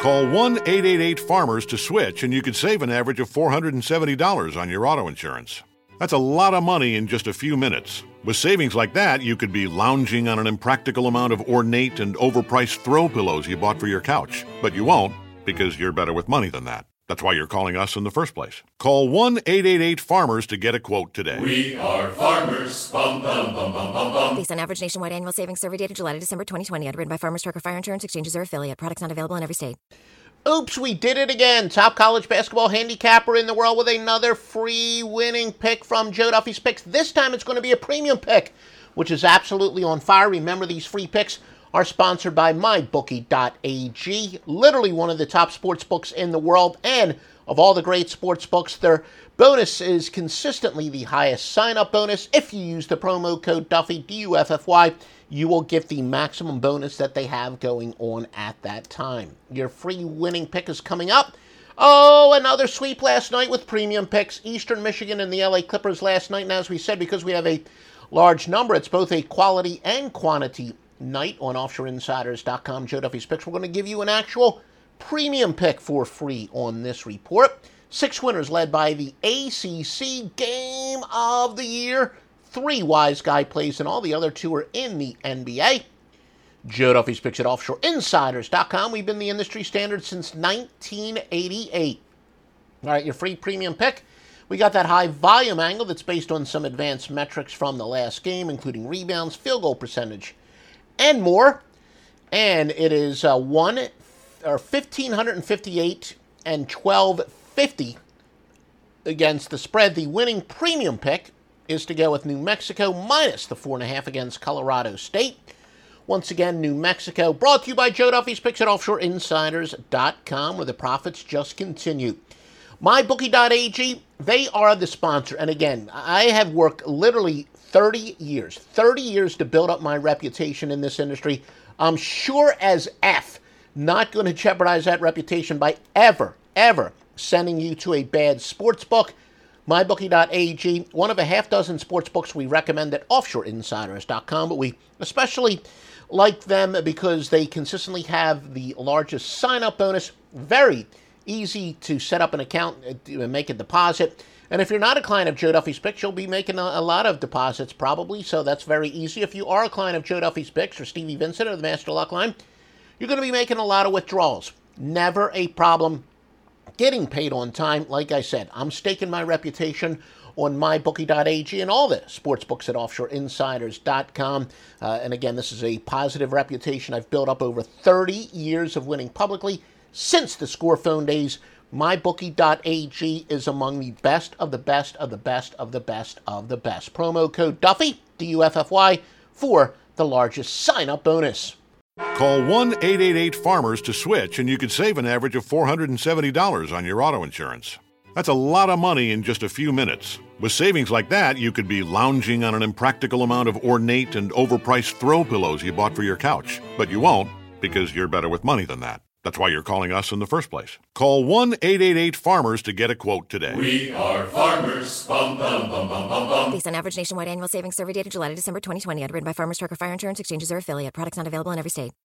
Call 1 888 Farmers to switch, and you could save an average of $470 on your auto insurance. That's a lot of money in just a few minutes. With savings like that, you could be lounging on an impractical amount of ornate and overpriced throw pillows you bought for your couch. But you won't, because you're better with money than that. That's why you're calling us in the first place. Call 1 888 Farmers to get a quote today. We are farmers. Bum, bum, bum, bum, bum, bum. Based on average nationwide annual savings survey data July to December 2020, underwritten by Farmers Trucker Fire Insurance Exchanges or affiliate. Products not available in every state. Oops, we did it again. Top college basketball handicapper in the world with another free winning pick from Joe Duffy's Picks. This time it's going to be a premium pick, which is absolutely on fire. Remember, these free picks are sponsored by MyBookie.ag, literally one of the top sports books in the world. And of all the great sports books, their bonus is consistently the highest sign up bonus. If you use the promo code Duffy, D U F F Y, you will get the maximum bonus that they have going on at that time. Your free winning pick is coming up. Oh, another sweep last night with premium picks. Eastern Michigan and the LA Clippers last night. And as we said, because we have a large number, it's both a quality and quantity night on offshoreinsiders.com. Joe Duffy's picks. We're going to give you an actual premium pick for free on this report. Six winners led by the ACC Game of the Year. Three wise guy plays, and all the other two are in the NBA. Joe Duffy's picks at offshoreinsiders.com. We've been the industry standard since 1988. All right, your free premium pick. We got that high volume angle that's based on some advanced metrics from the last game, including rebounds, field goal percentage, and more. And it is uh, one or 1558 and 1250 against the spread. The winning premium pick is to go with New Mexico minus the four and a half against Colorado State. Once again, New Mexico, brought to you by Joe Duffy's Picks at OffshoreInsiders.com, where the profits just continue. MyBookie.ag, they are the sponsor. And again, I have worked literally 30 years, 30 years to build up my reputation in this industry. I'm sure as F not going to jeopardize that reputation by ever, ever sending you to a bad sports book. MyBookie.ag, one of a half dozen sports books we recommend at OffshoreInsiders.com, but we especially like them because they consistently have the largest sign up bonus. Very easy to set up an account and make a deposit. And if you're not a client of Joe Duffy's Picks, you'll be making a, a, lot of deposits probably, so that's very easy. If you are a client of Joe Duffy's Picks or Stevie Vincent or the Master Luck Line, you're going to be making a lot of withdrawals. Never a problem getting paid on time. Like I said, I'm staking my reputation on mybookie.ag and all the sports books at offshoreinsiders.com. Uh, and again, this is a positive reputation I've built up over 30 years of winning publicly since the score phone days. MyBookie.ag is among the best of the best of the best of the best of the best. Promo code Duffy, D U F F Y, for the largest sign up bonus. Call 1 888 Farmers to switch, and you could save an average of $470 on your auto insurance. That's a lot of money in just a few minutes. With savings like that, you could be lounging on an impractical amount of ornate and overpriced throw pillows you bought for your couch. But you won't, because you're better with money than that. That's why you're calling us in the first place. Call 1 888 Farmers to get a quote today. We are farmers. Bum, bum, bum, bum, bum, bum. Based on average nationwide annual savings survey data July to December 2020, underwritten by Farmers Trucker Fire Insurance Exchanges or affiliate. Products not available in every state.